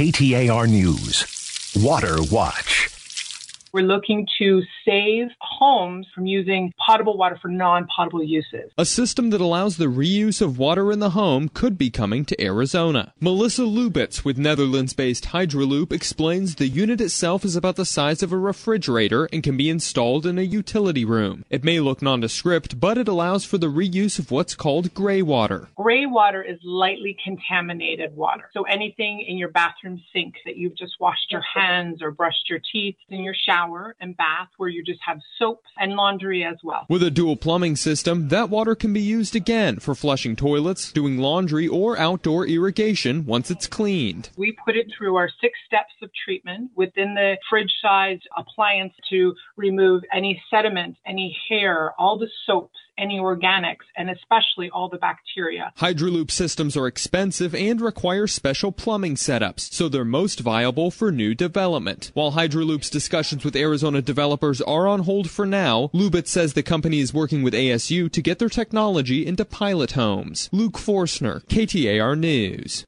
KTAR News. Water Watch. We're looking to save homes from using potable water for non potable uses. A system that allows the reuse of water in the home could be coming to Arizona. Melissa Lubitz with Netherlands based Hydraloop explains the unit itself is about the size of a refrigerator and can be installed in a utility room. It may look nondescript, but it allows for the reuse of what's called gray water. Gray water is lightly contaminated water. So anything in your bathroom sink that you've just washed your hands or brushed your teeth in your shower shower and bath where you just have soap and laundry as well. With a dual plumbing system, that water can be used again for flushing toilets, doing laundry, or outdoor irrigation once it's cleaned. We put it through our six steps of treatment within the fridge sized appliance to remove any sediment, any hair, all the soaps any organics, and especially all the bacteria. Hydraloop systems are expensive and require special plumbing setups, so they're most viable for new development. While Hydraloop's discussions with Arizona developers are on hold for now, Lubitz says the company is working with ASU to get their technology into pilot homes. Luke Forstner, KTAR News.